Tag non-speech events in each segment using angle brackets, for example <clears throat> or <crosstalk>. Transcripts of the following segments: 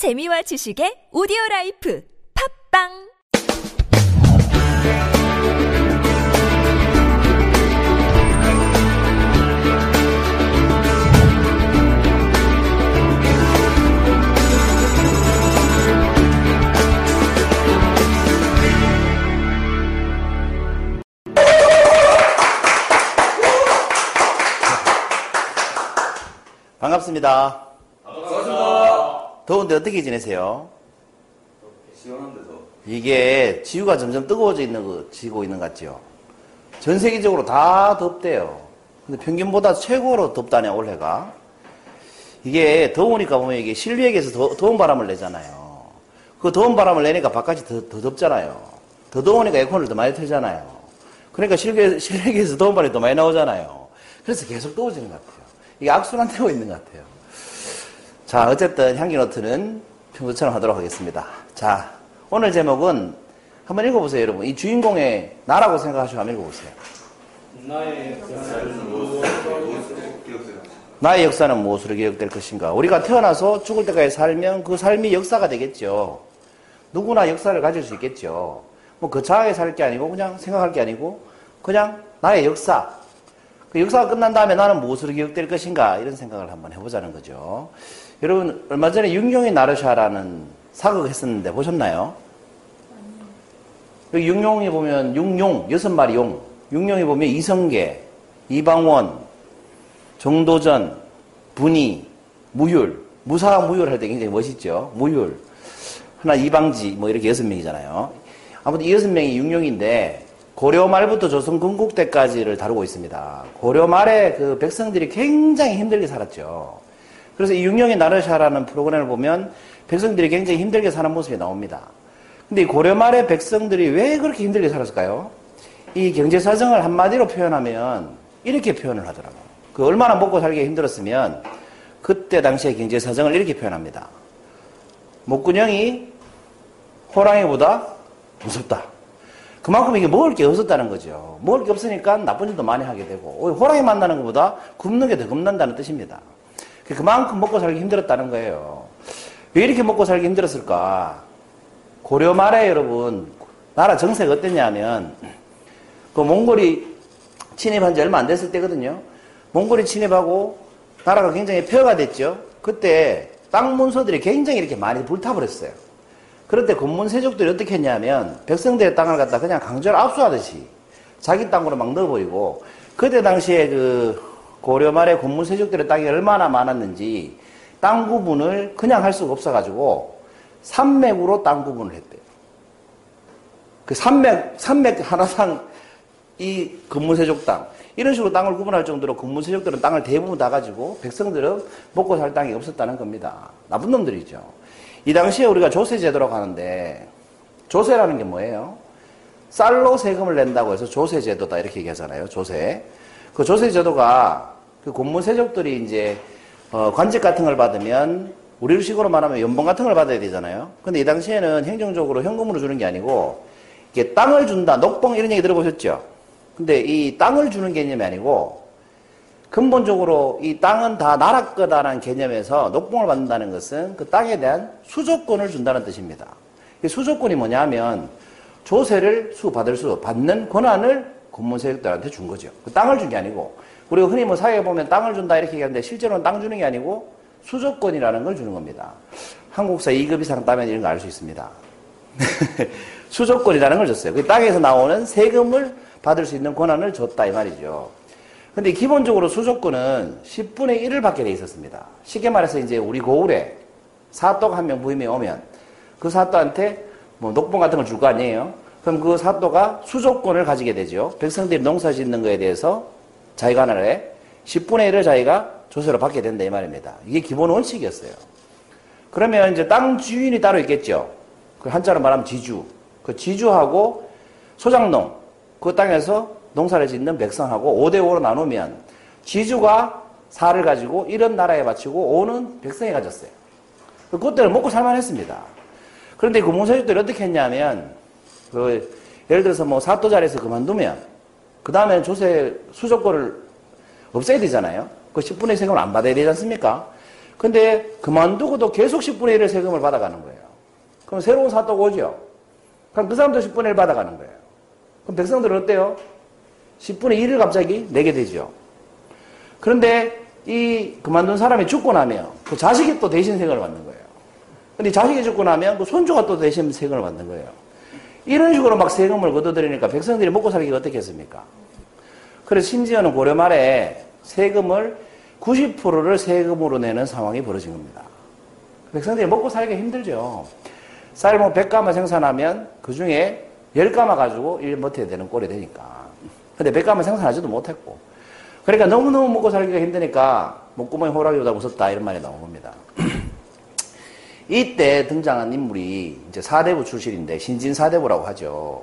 재미와 지식의 오디오 라이프 팝빵 반갑습니다. 더운데 어떻게 지내세요? 시원한 데서 이게 지구가 점점 뜨거워져 있는 거, 지고 있는 것 같죠? 전 세계적으로 다 덥대요. 근데 평균보다 최고로 덥다네, 올해가. 이게 더우니까 보면 이게 실외에서 더, 더운 바람을 내잖아요. 그 더운 바람을 내니까 바깥이 더, 더 덥잖아요. 더 더우니까 에어컨을 더 많이 틀잖아요. 그러니까 실외, 실외에서 더운 바람이 더 많이 나오잖아요. 그래서 계속 더워지는 것 같아요. 이게 악순환되고 있는 것 같아요. 자, 어쨌든 향기노트는 평소처럼 하도록 하겠습니다. 자, 오늘 제목은 한번 읽어보세요, 여러분. 이 주인공의 나라고 생각하시고 한번 읽어보세요. 나의 나의 역사는 무엇으로 기억될 것인가? 우리가 태어나서 죽을 때까지 살면 그 삶이 역사가 되겠죠. 누구나 역사를 가질 수 있겠죠. 뭐 거창하게 살 게 아니고 그냥 생각할 게 아니고 그냥 나의 역사. 그 역사가 끝난 다음에 나는 무엇으로 기억될 것인가? 이런 생각을 한번 해보자는 거죠. 여러분 얼마 전에 윤경의 나르샤라는 사극 했었는데 보셨나요? 여기 육룡이 보면 육룡 여섯 마리 용. 육룡이 보면 이성계, 이방원, 정도전, 분이, 무율, 무사 무율 할 때 굉장히 멋있죠. 무율. 하나 이방지 뭐 이렇게 여섯 명이잖아요. 아무튼 이 여섯 명이 육룡인데 고려 말부터 조선 건국 때까지를 다루고 있습니다. 고려 말에 그 백성들이 굉장히 힘들게 살았죠. 그래서 이 육룡의 나르샤라는 프로그램을 보면 백성들이 굉장히 힘들게 사는 모습이 나옵니다. 근데 이 고려 말의 백성들이 왜 그렇게 힘들게 살았을까요? 이 경제 사정을 한마디로 표현하면 이렇게 표현을 하더라고요. 그 얼마나 먹고 살기 힘들었으면 그때 당시의 경제 사정을 이렇게 표현합니다. 목구녕이 호랑이보다 무섭다. 그만큼 이게 먹을 게 없었다는 거죠. 먹을 게 없으니까 나쁜 짓도 많이 하게 되고 호랑이 만나는 것보다 굶는 게 더 겁난다는 뜻입니다. 그만큼 먹고 살기 힘들었다는 거예요. 왜 이렇게 먹고 살기 힘들었을까? 고려 말에 여러분 나라 정세가 어땠냐면 그 몽골이 침입한 지 얼마 안 됐을 때거든요. 몽골이 침입하고 나라가 굉장히 폐허가 됐죠. 그때 땅 문서들이 굉장히 이렇게 많이 불타버렸어요. 그럴 때 건문세족들이 어떻게 했냐면 백성들의 땅을 갖다 그냥 강제로 압수하듯이 자기 땅으로 막 넣어버리고 그때 당시에 그 고려 말에 건문세족들의 땅이 얼마나 많았는지 땅 구분을 그냥 할 수가 없어가지고 산맥으로 땅 구분을 했대요. 그 산맥, 산맥 하나상 이 건문세족 땅. 이런 식으로 땅을 구분할 정도로 건문세족들은 땅을 대부분 다 가지고 백성들은 먹고 살 땅이 없었다는 겁니다. 나쁜 놈들이죠. 이 당시에 우리가 조세 제도라고 하는데 조세라는 게 뭐예요? 쌀로 세금을 낸다고 해서 조세 제도다 이렇게 얘기하잖아요. 조세. 그 조세 제도가 그 공무세족들이 이제 어, 관직 같은 걸 받으면 우리식으로 말하면 연봉 같은 걸 받아야 되잖아요. 근데 이 당시에는 행정적으로 현금으로 주는 게 아니고 이게 땅을 준다, 녹봉 이런 얘기 들어보셨죠? 근데 이 땅을 주는 개념이 아니고 근본적으로 이 땅은 다 나라 거다라는 개념에서 녹봉을 받는다는 것은 그 땅에 대한 수조권을 준다는 뜻입니다. 이 수조권이 뭐냐면 조세를 수 받을 수 받는 권한을 공무세력들한테 준 거죠. 그 땅을 준 게 아니고 우리가 흔히 뭐 사회에 보면 땅을 준다 이렇게 얘기하는데 실제로는 땅 주는 게 아니고 수조권이라는 걸 주는 겁니다. 한국사 2급 이상 따면 이런 거 알 수 있습니다. <laughs> 수조권이라는 걸 줬어요. 그 땅에서 나오는 세금을 받을 수 있는 권한을 줬다 이 말이죠. 근데 기본적으로 수조권은 10분의 1을 받게 돼 있었습니다. 쉽게 말해서 이제 우리 고을에 사또가 한 명 부임이 오면 그 사또한테 뭐 녹봉 같은 걸 줄 거 아니에요. 그럼 그 사또가 수조권을 가지게 되죠. 백성들이 농사 짓는 거에 대해서 자기가 하나에 10분의 1을 자기가 조세로 받게 된다 이 말입니다. 이게 기본 원칙이었어요. 그러면 이제 땅 주인이 따로 있겠죠. 그 한자로 말하면 지주. 그 지주하고 소장농, 그 땅에서 농사를 짓는 백성하고 5대 5로 나누면 지주가 사를 가지고 이런 나라에 바치고 5는 백성이 가졌어요. 그것들을 먹고 살만 했습니다. 그런데 그 문서족들이 어떻게 했냐면 그 예를 들어서 뭐 사또 자리에서 그만두면 그 다음에 조세 수조권을 없애야 되잖아요. 그 10분의 세금을 안 받아야 되지 않습니까? 근데 그만두고도 계속 10분의 1의 세금을 받아가는 거예요. 그럼 새로운 사또가 오죠? 그럼 그 사람도 10분의 1 받아가는 거예요. 그럼 백성들은 어때요? 10분의 1을 갑자기 내게 되죠. 그런데 이 그만둔 사람이 죽고 나면 그 자식이 또 대신 세금을 받는 거예요. 근데 자식이 죽고 나면 그 손주가 또 대신 세금을 받는 거예요. 이런 식으로 막 세금을 걷어들이니까 백성들이 먹고 살기가 어떻겠습니까? 그래서 심지어는 고려 말에 세금을 90%를 세금으로 내는 상황이 벌어진 겁니다. 백성들이 먹고 살기가 힘들죠. 쌀뭐 100가마 생산하면 그 중에 10가마 가지고 일 못해야 되는 꼴이 되니까. 근데 100가마 생산하지도 못했고. 그러니까 너무너무 먹고 살기가 힘드니까 목구멍이 호랑이 보다 무섭다 이런 말이 나온 겁니다. <clears throat> 이때 등장한 인물이 이제 사대부 출신인데 신진 사대부라고 하죠.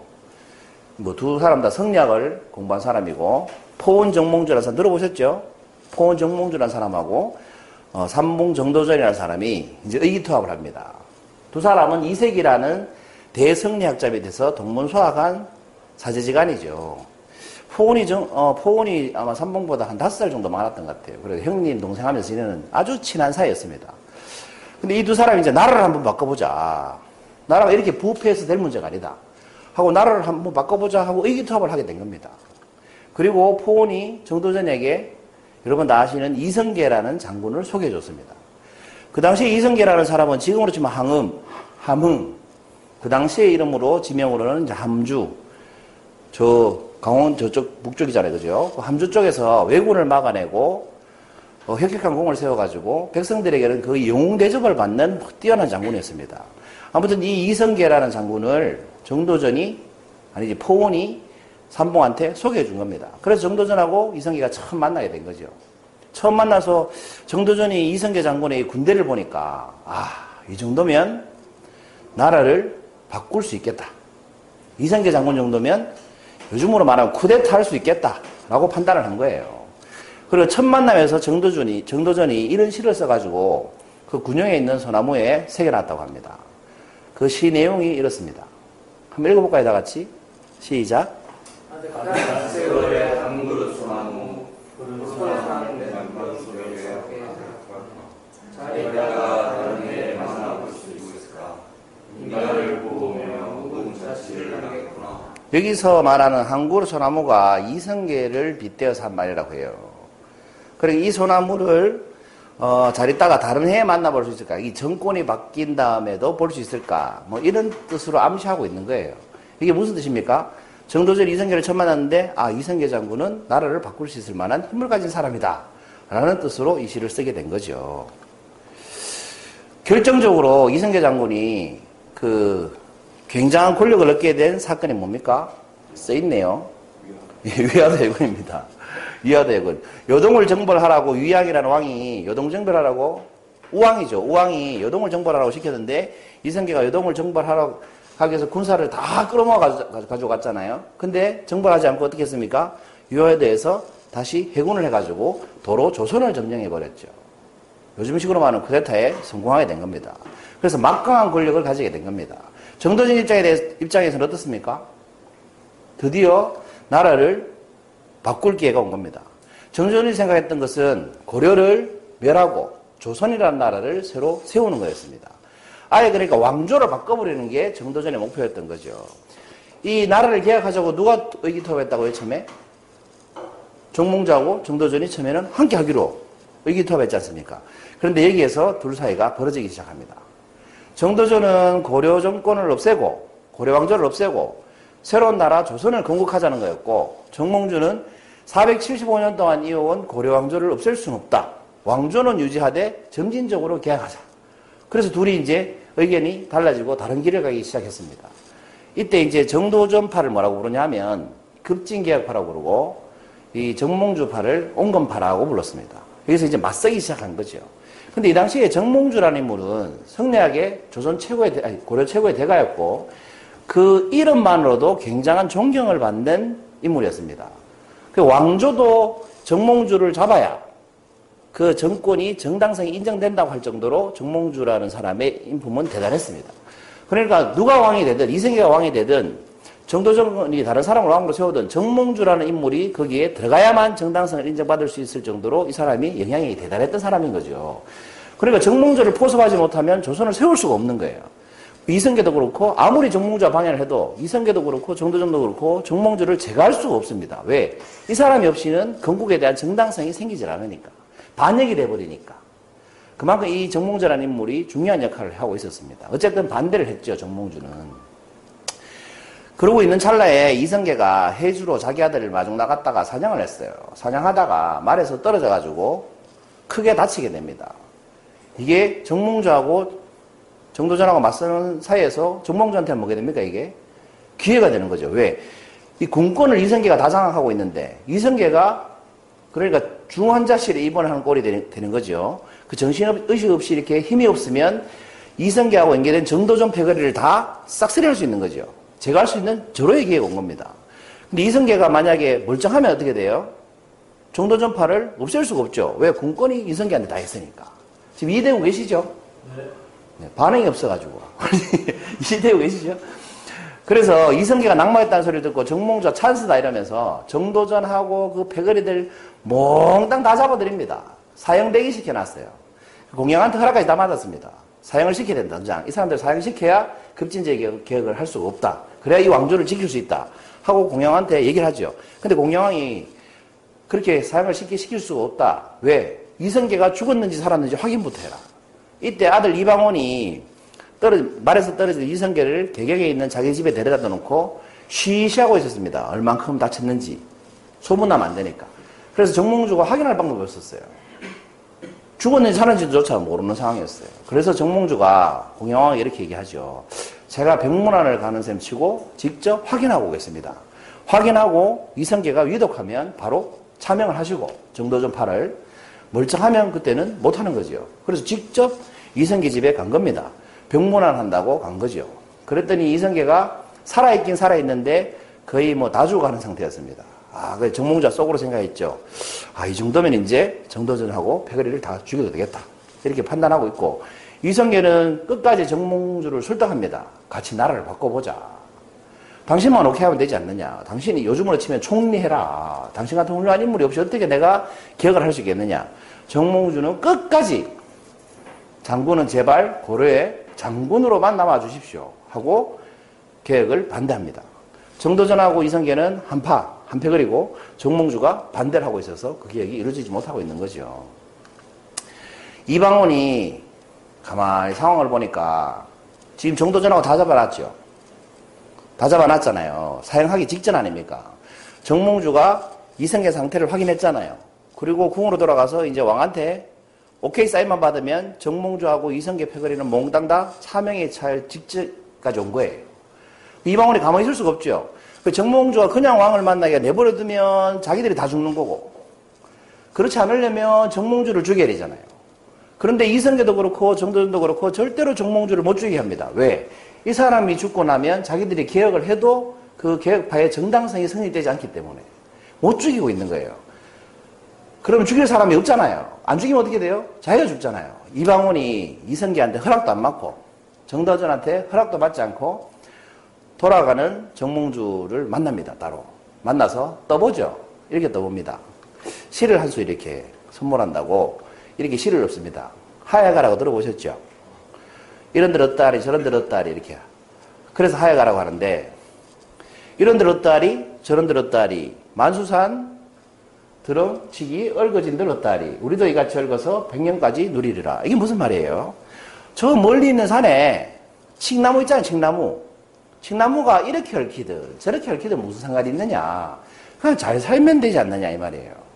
뭐 두 사람 다 성리학을 공부한 사람이고 포원 정몽주라는 사람 들어보셨죠? 포원 정몽주라는 사람하고 어, 삼봉 정도전이라는 사람이 이제 의기투합을 합니다. 두 사람은 이색이라는 대성리학자 밑에서 동문수학한 사제지간이죠. 포원이 정, 어, 포원이 아마 삼봉보다 한 다섯 살 정도 많았던 것 같아요. 그래서 형님, 동생 하면서 지내는 아주 친한 사이였습니다. 근데 이 두 사람이 이제 나라를 한번 바꿔보자. 나라가 이렇게 부패해서 될 문제가 아니다. 하고 나라를 한번 바꿔보자 하고 의기투합을 하게 된 겁니다. 그리고 포원이 정도전에게 여러분 다 아시는 이성계라는 장군을 소개해 줬습니다. 그 당시에 이성계라는 사람은 지금으로 치면 항음, 함흥, 그 당시의 이름으로 지명으로는 이제 함주, 저 강원 저쪽 북쪽이잖아요, 그죠? 그 함주 쪽에서 왜군을 막아내고 어, 혁혁한 공을 세워가지고 백성들에게는 그 영웅 대접을 받는 뛰어난 장군이었습니다. 아무튼 이 이성계라는 장군을 정도전이 아니지 포원이 삼봉한테 소개해 준 겁니다. 그래서 정도전하고 이성계가 처음 만나게 된 거죠. 처음 만나서 정도전이 이성계 장군의 군대를 보니까 아, 이 정도면 나라를 바꿀 수 있겠다. 이성계 장군 정도면 요즘으로 말하면 쿠데타 할 수 있겠다라고 판단을 한 거예요. 그리고 첫 만남에서 정도전이, 정도전이 이런 시를 써가지고 그 군영에 있는 소나무에 새겨놨다고 합니다. 그 시 내용이 이렇습니다. 한번 읽어볼까요, 다 같이? 시작. 여기서 말하는 항구르 소나무가 이성계를 빗대어서 한 말이라고 해요. 그리고 이 소나무를 어, 잘 있다가 다른 해에 만나볼 수 있을까? 이 정권이 바뀐 다음에도 볼 수 있을까? 뭐 이런 뜻으로 암시하고 있는 거예요. 이게 무슨 뜻입니까? 정도전 이성계를 처음 만났는데 아 이성계 장군은 나라를 바꿀 수 있을 만한 힘을 가진 사람이다. 라는 뜻으로 이 시를 쓰게 된 거죠. 결정적으로 이성계 장군이 그 굉장한 권력을 얻게 된 사건이 뭡니까? 써있네요. <laughs> 위화도 해군입니다. 위화도 해군. 요동을 정벌하라고 유양이라는 왕이 요동 정벌하라고 우왕이죠. 우왕이 요동을 정벌하라고 시켰는데 이성계가 요동을 정벌하라고 하기 위해서 군사를 다 끌어모아 가져갔잖아요. 근데 정벌하지 않고 어떻게 했습니까? 유화도에서 다시 해군을 해가지고 도로 조선을 점령해버렸죠. 요즘식으로 말하는 쿠데타에 성공하게 된 겁니다. 그래서 막강한 권력을 가지게 된 겁니다. 정도전 입장에 대해, 입장에서는 어떻습니까? 드디어 나라를 바꿀 기회가 온 겁니다. 정조전이 생각했던 것은 고려를 멸하고 조선이라는 나라를 새로 세우는 거였습니다. 아예 그러니까 왕조를 바꿔버리는 게 정도전의 목표였던 거죠. 이 나라를 계약하자고 누가 의기투합했다고요, 처음에? 정몽주하고 정도전이 처음에는 함께 하기로 의기투합했지 않습니까? 그런데 여기에서 둘 사이가 벌어지기 시작합니다. 정도전은 고려 정권을 없애고 고려 왕조를 없애고 새로운 나라 조선을 건국하자는 거였고 정몽주는 475년 동안 이어온 고려 왕조를 없앨 수는 없다. 왕조는 유지하되 점진적으로 개혁하자. 그래서 둘이 이제 의견이 달라지고 다른 길을 가기 시작했습니다. 이때 이제 정도전파를 뭐라고 부르냐면 급진개혁파라고 부르고 이 정몽주파를 온건파라고 불렀습니다. 여기서 이제 맞서기 시작한 거죠. 근데 이 당시에 정몽주라는 인물은 성리학의 조선 최고의, 대, 아니, 고려 최고의 대가였고 그 이름만으로도 굉장한 존경을 받는 인물이었습니다. 그 왕조도 정몽주를 잡아야 그 정권이 정당성이 인정된다고 할 정도로 정몽주라는 사람의 인품은 대단했습니다. 그러니까 누가 왕이 되든 이승기가 왕이 되든 정도정권이 다른 사람을 왕으로 세우든 정몽주라는 인물이 거기에 들어가야만 정당성을 인정받을 수 있을 정도로 이 사람이 영향이 대단했던 사람인 거죠. 그러니까 정몽주를 포섭하지 못하면 조선을 세울 수가 없는 거예요. 이성계도 그렇고 아무리 정몽주와 방해를 해도 이성계도 그렇고 정도전도 그렇고 정몽주를 제거할 수가 없습니다. 왜? 이 사람이 없이는 건국에 대한 정당성이 생기질 않으니까. 반역이 돼버리니까. 그만큼 이 정몽주라는 인물이 중요한 역할을 하고 있었습니다. 어쨌든 반대를 했죠, 정몽주는. 그러고 있는 찰나에 이성계가 해주로 자기 아들을 마중 나갔다가 사냥을 했어요. 사냥하다가 말에서 떨어져가지고 크게 다치게 됩니다. 이게 정몽주하고 정도전하고 맞서는 사이에서 정몽주한테는 뭐게 됩니까, 이게? 기회가 되는 거죠. 왜? 이 군권을 이성계가 다 장악하고 있는데, 이성계가, 그러니까 중환자실에 입원하는 꼴이 되는 거죠. 그 정신의식 없이 이렇게 힘이 없으면 이성계하고 연계된 정도전 패거리를 다 싹쓸이 할 수 있는 거죠. 제가 할 수 있는 절호의 기회가 온 겁니다. 근데 이성계가 만약에 멀쩡하면 어떻게 돼요? 정도전파를 없앨 수가 없죠. 왜? 군권이 이성계한테 다 했으니까. 지금 이해되고 계시죠? 네, 반응이 없어가지고. <laughs> 이해되고 계시죠? 그래서 이성계가 낙마했다는 소리를 듣고 정몽주가 찬스다 이러면서 정도전하고 그 패거리들 몽땅 다 잡아드립니다. 사형 대기 시켜놨어요. 공양한테 허락까지 다 받았습니다. 사형을 시켜야 된다, 당장. 이 사람들 사형시켜야 급진제 개혁을 할 수가 없다. 그래야 이 왕조를 지킬 수 있다. 하고 공양한테 얘기를 하죠. 근데 공양왕이 그렇게 사형을 시킬 수가 없다. 왜? 이성계가 죽었는지 살았는지 확인부터 해라. 이때 아들 이방원이 떨어 말에서 떨어진 이성계를 개경에 있는 자기 집에 데려다 놓고 쉬쉬하고 있었습니다. 얼만큼 다쳤는지. 소문나면 안 되니까. 그래서 정몽주가 확인할 방법이 없었어요. 죽었는지 사는지조차 모르는 상황이었어요. 그래서 정몽주가 공양왕에게 이렇게 얘기하죠. 제가 백문안을 가는 셈 치고 직접 확인하고 오겠습니다. 확인하고 이성계가 위독하면 바로 차명을 하시고 정도전 파를 멀쩡하면 그때는 못하는 거죠. 그래서 직접 이성계 집에 간 겁니다. 병문안 한다고 간 거죠. 그랬더니 이성계가 살아있긴 살아있는데 거의 뭐다 죽어가는 상태였습니다. 아, 그 정몽자 속으로 생각했죠. 아, 이 정도면 이제 정도전하고 패거리를 다 죽여도 되겠다. 이렇게 판단하고 있고, 이성계는 끝까지 정몽주를 설득합니다. 같이 나라를 바꿔보자. 당신만 오케이 하면 되지 않느냐. 당신이 요즘으로 치면 총리해라. 당신 같은 훌륭한 인물이 없이 어떻게 내가 기억을 할 수 있겠느냐. 정몽주는 끝까지 장군은 제발 고려에 장군으로만 남아 주십시오. 하고 계획을 반대합니다. 정도전하고 이성계는 한파, 한패거리고 정몽주가 반대를 하고 있어서 그 계획이 이루어지지 못하고 있는 거죠. 이방원이 가만히 상황을 보니까 지금 정도전하고 다 잡아놨죠. 다 잡아놨잖아요. 사용하기 직전 아닙니까? 정몽주가 이성계 상태를 확인했잖아요. 그리고 궁으로 돌아가서 이제 왕한테 오케이 사인만 받으면 정몽주하고 이성계 패거리는 몽땅 다 사명에 차일 직전까지 온 거예요. 이방원이 가만히 있을 수가 없죠. 그 정몽주가 그냥 왕을 만나게 내버려두면 자기들이 다 죽는 거고 그렇지 않으려면 정몽주를 죽여야 되잖아요. 그런데 이성계도 그렇고 정도전도 그렇고 절대로 정몽주를 못 죽이게 합니다. 왜? 이 사람이 죽고 나면 자기들이 개혁을 해도 그 개혁파의 정당성이 성립되지 않기 때문에 못 죽이고 있는 거예요. 그러면 죽일 사람이 없잖아요. 안 죽이면 어떻게 돼요? 자기가 죽잖아요. 이방원이 이성계한테 허락도 안 받고 정도전한테 허락도 받지 않고 돌아가는 정몽주를 만납니다. 따로. 만나서 떠보죠. 이렇게 떠봅니다. 시를 한 수 이렇게 선물한다고 이렇게 시를 없습니다. 하야가라고 들어보셨죠? 이런 들 어따리 저런 들 어따리 이렇게. 그래서 하야가라고 하는데 이런 들 어따리 저런 들 어따리 만수산 드럼치기 얽어진 들 어따리 우리도 이같이 얽어서 백년까지 누리리라. 이게 무슨 말이에요? 저 멀리 있는 산에 칡나무 있잖아요. 칡나무. 칡나무가 이렇게 얽히든 저렇게 얽히든 무슨 상관이 있느냐. 그냥 잘 살면 되지 않느냐 이 말이에요.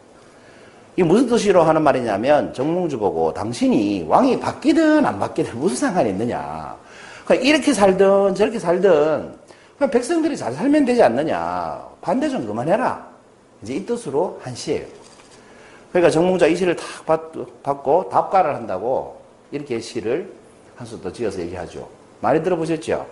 이게 무슨 뜻으로 하는 말이냐면 정몽주 보고 당신이 왕이 바뀌든 안 바뀌든 무슨 상관이 있느냐. 그냥 이렇게 살든 저렇게 살든 그냥 백성들이 잘 살면 되지 않느냐. 반대 좀 그만해라. 이제 이 뜻으로 한 시예요. 그러니까 정몽주가 이 시를 탁 받고 답가를 한다고 이렇게 시를 한 수 더 지어서 얘기하죠. 많이 들어보셨죠?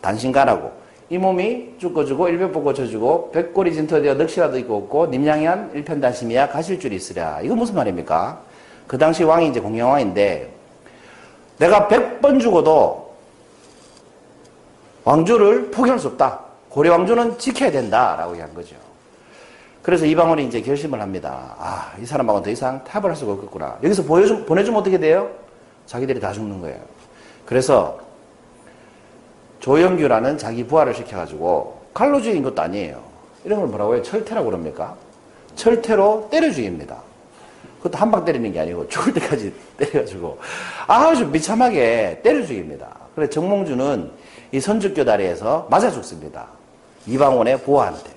단신가라고. 이 몸이 죽고주고 일백보 고쳐주고 백골이 진터되어 넋이라도 있고 없고 님양한 일편단심이야 가실 줄이 있으랴. 이거 무슨 말입니까? 그 당시 왕이 이제 공양왕인데 내가 백 번 죽어도 왕조를 포기할 수 없다. 고려 왕조는 지켜야 된다 라고 얘기한 거죠. 그래서 이방원이 이제 결심을 합니다. 아, 이 사람하고는 더 이상 탑을 할 수가 없겠구나. 여기서 보여주, 보내주면 어떻게 돼요? 자기들이 다 죽는 거예요. 그래서 조영규라는 자기 부하를 시켜가지고 칼로 죽인 것도 아니에요. 이런 걸 뭐라고 해요? 철퇴라고 그럽니까? 철퇴로 때려 죽입니다. 그것도 한 방 때리는 게 아니고 죽을 때까지 <laughs> 때려가지고 아주 비참하게 때려 죽입니다. 그래서 정몽주는 이 선주교 다리에서 맞아 죽습니다. 이방원의 부하한테.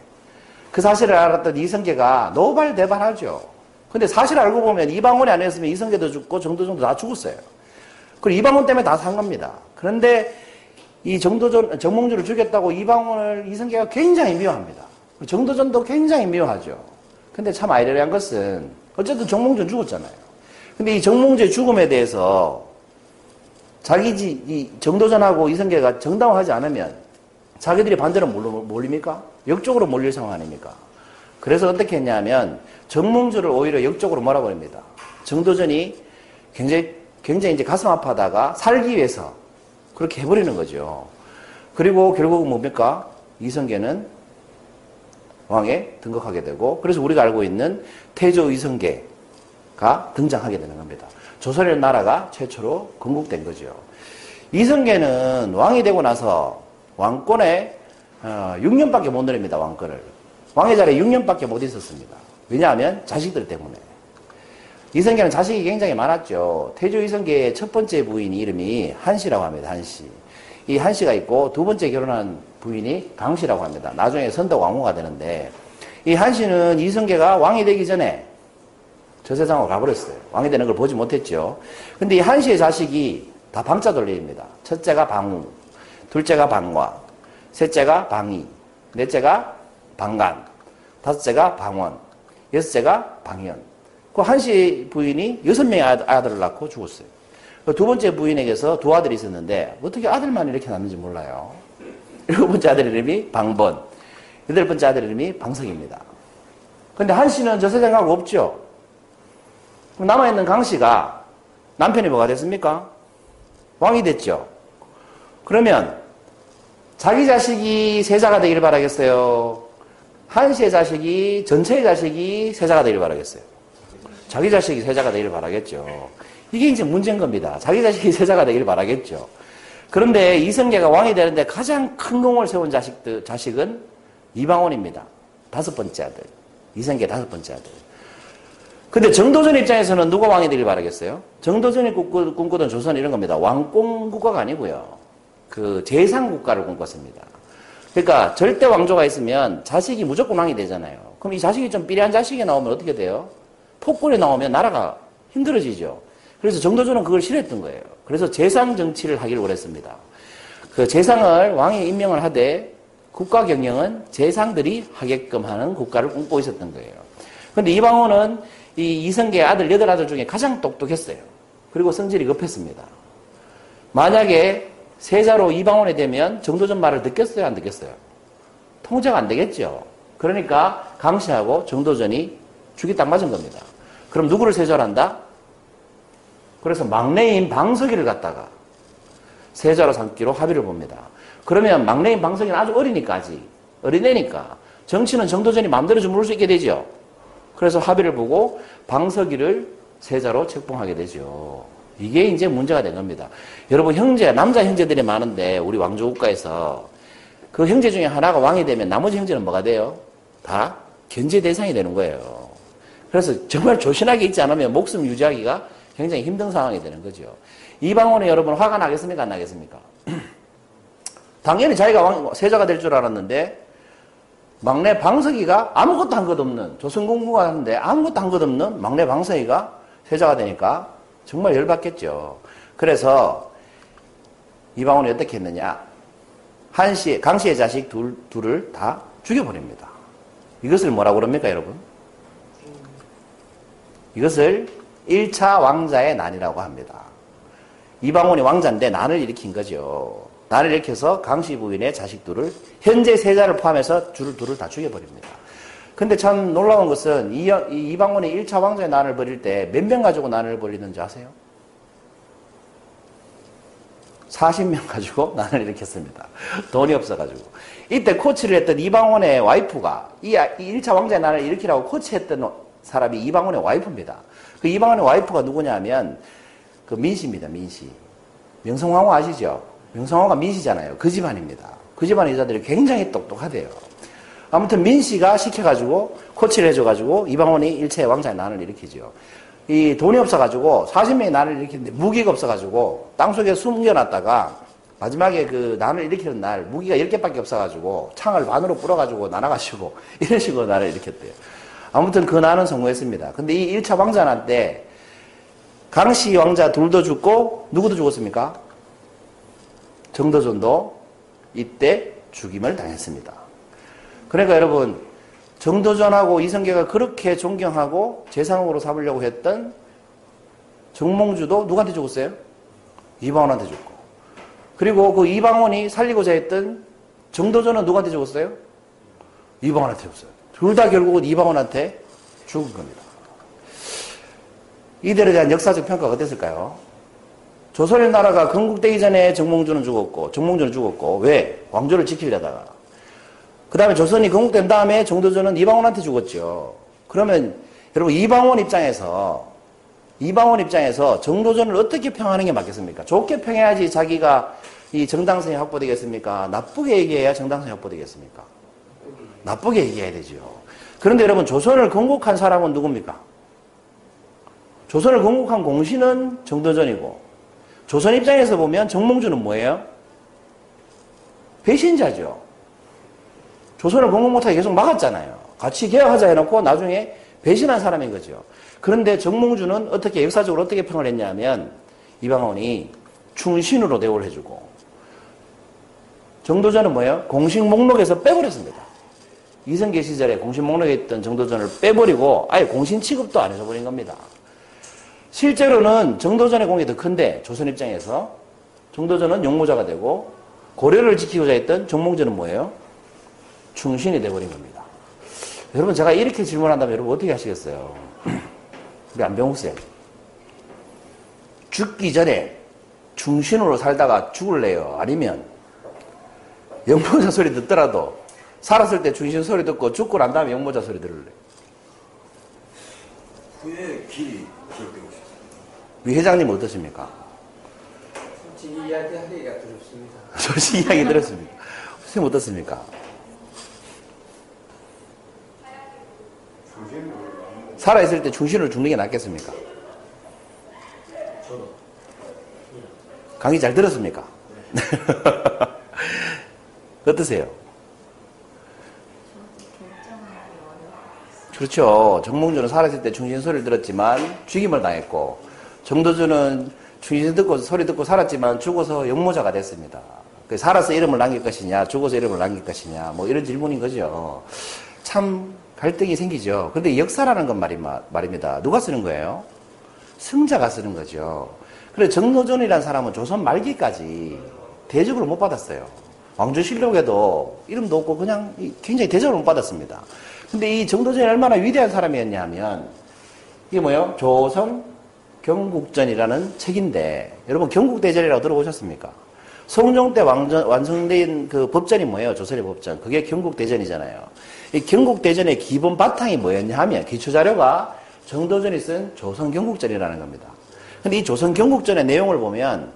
그 사실을 알았던 이성계가 노발대발하죠. 근데 사실 알고 보면 이방원이 아니었으면 이성계도 죽고 정도전도 다 죽었어요. 그리고 이방원 때문에 다 산 겁니다. 그런데 이 정도전, 정몽주를 죽였다고 이방원을 이성계가 굉장히 미워합니다. 정도전도 굉장히 미워하죠. 근데 참 아이러니한 것은 어쨌든 정몽주는 죽었잖아요. 근데 이 정몽주의 죽음에 대해서 자기 지, 이 정도전하고 이성계가 정당화하지 않으면 자기들이 반대로 몰립니까? 역적으로 몰릴 상황 아닙니까? 그래서 어떻게 했냐면 정몽주를 오히려 역적으로 몰아버립니다. 정도전이 굉장히 굉장히 이제 가슴 아파하다가 살기 위해서 그렇게 해버리는 거죠. 그리고 결국은 뭡니까? 이성계는 왕에 등극하게 되고 그래서 우리가 알고 있는 태조 이성계가 등장하게 되는 겁니다. 조선이라는 나라가 최초로 건국된 거죠. 이성계는 왕이 되고 나서 왕권에 어, 6년밖에 못 누립니다. 왕권을. 왕의 자리에 6년밖에 못 있었습니다. 왜냐하면 자식들 때문에. 이성계는 자식이 굉장히 많았죠. 태조 이성계의 첫 번째 부인 이름이 한씨라고 합니다. 한씨. 이 한씨가 있고 두 번째 결혼한 부인이 강씨라고 합니다. 나중에 선덕 왕후가 되는데 이 한씨는 이성계가 왕이 되기 전에 저 세상으로 가버렸어요. 왕이 되는 걸 보지 못했죠. 근데 이 한씨의 자식이 다 방자 돌림입니다. 첫째가 방우, 둘째가 방과, 셋째가 방이, 넷째가 방간, 다섯째가 방원, 여섯째가 방현. 그 한씨 부인이 여섯 명의 아들을 낳고 죽었어요. 그두 번째 부인에게서 두 아들이 있었는데 어떻게 아들만 이렇게 낳는지 몰라요. 일곱 번째 아들 이름이 방번, 여덟 번째 아들 이름이 방석입니다. 근데 한 씨는 저 세상하고 없죠. 남아있는 강 씨가 남편이 뭐가 됐습니까? 왕이 됐죠. 그러면 자기 자식이 세자가 되기를 바라겠어요? 한 씨의 자식이 전체의 자식이 세자가 되기를 바라겠어요? 자기 자식이 세자가 되기를 바라겠죠. 이게 이제 문제인 겁니다. 자기 자식이 <laughs> 세자가 되기를 바라겠죠. 그런데 이성계가 왕이 되는데 가장 큰 공을 세운 자식들, 자식은 이방원입니다. 다섯 번째 아들. 이성계 다섯 번째 아들. 근데 정도전 입장에서는 누가 왕이 되길 바라겠어요? 정도전이 꿈꾸던 조선 이런 겁니다. 왕공 국가가 아니고요. 그 재상 국가를 꿈꿨습니다. 그러니까 절대 왕조가 있으면 자식이 무조건 왕이 되잖아요. 그럼 이 자식이 좀 삐리한 자식이 나오면 어떻게 돼요? 폭군이 나오면 나라가 힘들어지죠. 그래서 정도전은 그걸 싫어했던 거예요. 그래서 재상 정치를 하기를 원했습니다. 그 재상을 왕이 임명을 하되 국가 경영은 재상들이 하게끔 하는 국가를 꿈꾸고 있었던 거예요. 근데 이방원은 이 이성계 아들 여덟 아들 중에 가장 똑똑했어요. 그리고 성질이 급했습니다. 만약에 세자로 이방원이 되면 정도전 말을 듣겠어요? 안 듣겠어요? 통제가 안 되겠죠. 그러니까 강시하고 정도전이 죽이 딱 맞은 겁니다. 그럼 누구를 세자로 한다? 그래서 막내인 방석이를 갖다가 세자로 삼기로 합의를 봅니다. 그러면 막내인 방석이는 아주 어리니까 아직 어린애니까 정치는 정도전이 마음대로 주무를 수 있게 되죠. 그래서 합의를 보고 방석이를 세자로 책봉하게 되죠. 이게 이제 문제가 된 겁니다. 여러분 형제 남자 형제들이 많은데 우리 왕조 국가에서 그 형제 중에 하나가 왕이 되면 나머지 형제는 뭐가 돼요? 다 견제 대상이 되는 거예요. 그래서 정말 조신하게 있지 않으면 목숨 유지하기가 굉장히 힘든 상황이 되는 거죠. 이방원에 여러분 화가 나겠습니까? 안 나겠습니까? <clears throat> 당연히 자기가 왕, 세자가 될 줄 알았는데 막내 방석이가 아무것도 한 것 없는 조선공부가 하는데 아무것도 한 것 없는 막내 방석이가 세자가 되니까 정말 열받겠죠. 그래서 이방원이 어떻게 했느냐? 한씨, 강씨의 자식 둘, 둘을 다 죽여버립니다. 이것을 뭐라고 그럽니까, 여러분? 이것을 1차 왕자의 난이라고 합니다. 이방원이 왕자인데 난을 일으킨 거죠. 난을 일으켜서 강씨 부인의 자식들을 현재 세자를 포함해서 줄을 둘을 다 죽여버립니다. 근데 참 놀라운 것은 이, 이방원이 1차 왕자의 난을 벌일 때 몇 명 가지고 난을 벌이는지 아세요? 40명 가지고 <laughs> 난을 일으켰습니다. 돈이 없어가지고. 이때 코치를 했던 이방원의 와이프가 이 1차 왕자의 난을 일으키라고 코치했던 사람이 이방원의 와이프입니다. 그 이방원의 와이프가 누구냐면 그 민씨입니다. 민씨. 명성황후 아시죠? 명성황후가 민씨잖아요. 그 집안입니다. 그 집안 여자들이 굉장히 똑똑하대요. 아무튼 민씨가 시켜가지고 코치를 해줘가지고 이방원이 일체 왕자의 난을 일으키죠. 이 돈이 없어가지고 40명의 난을 일으키는데 무기가 없어가지고 땅속에 숨겨놨다가 마지막에 그 난을 일으키는 날 무기가 10개밖에 없어가지고 창을 반으로 뿌려가지고 나눠가지고 <laughs> 이런 식으로 난을 일으켰대요. 아무튼 그 난은 성공했습니다. 근데 이 1차 왕자난 때 강씨 왕자 둘도 죽고 누구도 죽었습니까? 정도전도 이때 죽임을 당했습니다. 그러니까 여러분 정도전하고 이성계가 그렇게 존경하고 재상으로 삼으려고 했던 정몽주도 누구한테 죽었어요? 이방원한테 죽고. 그리고 그 이방원이 살리고자 했던 정도전은 누구한테 죽었어요? 이방원한테 죽었어요. 둘 다 결국은 이방원한테 죽은 겁니다. 이들에 대한 역사적 평가가 어땠을까요? 조선의 나라가 건국되기 전에 정몽주는 죽었고, 정몽주는 죽었고, 왜? 왕조를 지키려다가. 그 다음에 조선이 건국된 다음에 정도전은 이방원한테 죽었죠. 그러면 여러분 이방원 입장에서 이방원 입장에서 정도전을 어떻게 평하는 게 맞겠습니까? 좋게 평해야지 자기가 이 정당성이 확보되겠습니까? 나쁘게 얘기해야 정당성이 확보되겠습니까? 나쁘게 얘기해야 되죠. 그런데 여러분 조선을 건국한 사람은 누굽니까? 조선을 건국한 공신은 정도전이고 조선 입장에서 보면 정몽주는 뭐예요? 배신자죠. 조선을 건국 못하게 계속 막았잖아요. 같이 개혁하자 해놓고 나중에 배신한 사람인 거죠. 그런데 정몽주는 어떻게 역사적으로 어떻게 평을 했냐면 이방원이 충신으로 대우를 해주고 정도전은 뭐예요? 공식 목록에서 빼버렸습니다. 이성계 시절에 공식 목록에 있던 정도전을 빼버리고 아예 공신 취급도 안 해줘버린 겁니다. 실제로는 정도전의 공이 더 큰데 조선 입장에서 정도전은 용모자가 되고 고려를 지키고자 했던 정몽주는 뭐예요? 충신이 돼버린 겁니다. 여러분 제가 이렇게 질문한다면 여러분 어떻게 하시겠어요? <clears throat> 우리 안병욱 쌤 죽기 전에 충신으로 살다가 죽을래요? 아니면 영모자 소리 듣더라도 살았을 때 충신 소리 듣고 죽고 난 다음에 영모자 소리 들을래? 후에 길이 기억되고 싶습니다. 위 회장님 어떠십니까? 솔직히 이야기 하기가 두렵습니다. <laughs> 솔직히 이야기 들었습니다. 선생님 어떻습니까? 살아있을 때 충신을 죽는 게 낫겠습니까? 강의 잘 들었습니까? <laughs> 어떠세요? 그렇죠. 정몽주는 살아있을 때 충신 소리를 들었지만 죽임을 당했고 정도주는 충신 듣고 소리 듣고 살았지만 죽어서 영모자가 됐습니다. 그 살아서 이름을 남길 것이냐, 죽어서 이름을 남길 것이냐, 뭐 이런 질문인 거죠. 참 갈등이 생기죠. 그런데 역사라는 건 말입니다. 누가 쓰는 거예요? 승자가 쓰는 거죠. 그래 정노전이라는 사람은 조선 말기까지 대접을 못 받았어요. 왕조실록에도 이름도 없고 그냥 굉장히 대접을 못 받았습니다. 근데 이 정도전이 얼마나 위대한 사람이었냐면 이게 뭐예요? 조선 경국전이라는 책인데 여러분 경국대전이라고 들어보셨습니까? 성종 때 왕전, 완성된 그 법전이 뭐예요? 조선의 법전. 그게 경국대전이잖아요. 이 경국대전의 기본 바탕이 뭐였냐 하면 기초자료가 정도전이 쓴 조선 경국전이라는 겁니다. 근데 이 조선 경국전의 내용을 보면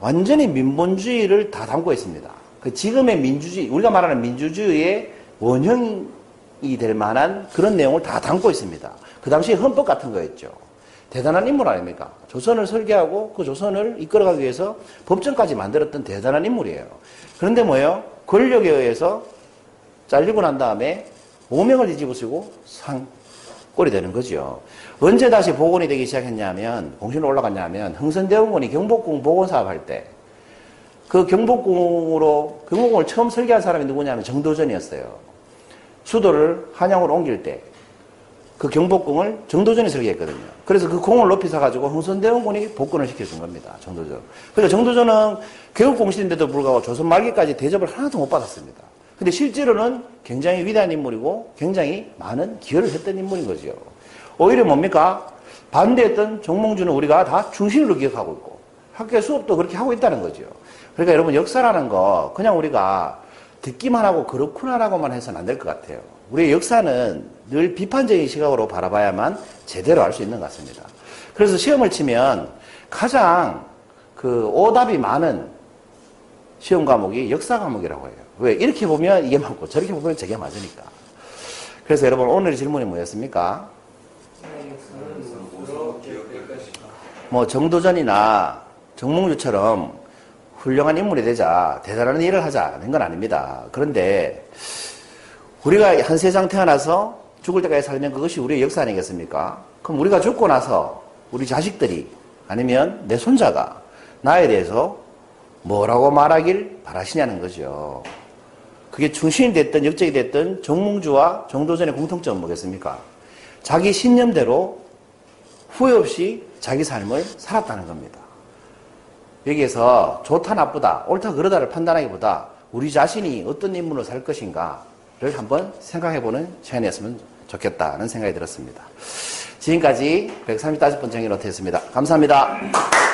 완전히 민본주의를 다 담고 있습니다. 그 지금의 민주주의, 우리가 말하는 민주주의의 원형 이 될 만한 그런 내용을 다 담고 있습니다. 그 당시 헌법 같은 거였죠. 대단한 인물 아닙니까? 조선을 설계하고 그 조선을 이끌어가기 위해서 법정까지 만들었던 대단한 인물이에요. 그런데 뭐예요? 권력에 의해서 잘리고 난 다음에 오명을 뒤집어 쓰고 상꼴이 되는 거죠. 언제 다시 복원이 되기 시작했냐면 공신으로 올라갔냐면 흥선대원군이 경복궁 복원 사업 할 때 그 경복궁으로 경복궁을 처음 설계한 사람이 누구냐면 정도전이었어요. 수도를 한양으로 옮길 때 그 경복궁을 정도전이 설계했거든요. 그래서 그 공을 높이 사가지고 흥선대원군이 복권을 시켜준 겁니다. 정도전. 그러니까 정도전은 교육공신인데도 불구하고 조선 말기까지 대접을 하나도 못 받았습니다. 근데 실제로는 굉장히 위대한 인물이고 굉장히 많은 기여를 했던 인물인 거죠. 오히려 뭡니까? 반대했던 정몽주는 우리가 다 중심으로 기억하고 있고 학교 수업도 그렇게 하고 있다는 거죠. 그러니까 여러분 역사라는 거 그냥 우리가 듣기만 하고 그렇구나라고만 해서는 안 될 것 같아요. 우리의 역사는 늘 비판적인 시각으로 바라봐야만 제대로 알 수 있는 것 같습니다. 그래서 시험을 치면 가장 그 오답이 많은 시험 과목이 역사 과목이라고 해요. 왜? 이렇게 보면 이게 맞고 저렇게 보면 저게 맞으니까. 그래서 여러분 오늘의 질문이 뭐였습니까? 뭐 정도전이나 정몽주처럼 훌륭한 인물이 되자 대단한 일을 하자는 건 아닙니다. 그런데 우리가 한 세상 태어나서 죽을 때까지 살면 그것이 우리의 역사 아니겠습니까? 그럼 우리가 죽고 나서 우리 자식들이 아니면 내 손자가 나에 대해서 뭐라고 말하길 바라시냐는 거죠. 그게 충신이 됐든 역적이 됐든 정몽주와 정도전의 공통점은 뭐겠습니까? 자기 신념대로 후회 없이 자기 삶을 살았다는 겁니다. 여기에서 좋다 나쁘다 옳다 그러다를 판단하기보다 우리 자신이 어떤 인물로 살 것인가를 한번 생각해보는 시간이었으면 좋겠다는 생각이 들었습니다. 지금까지 135번째 행위 노트였습니다. 감사합니다.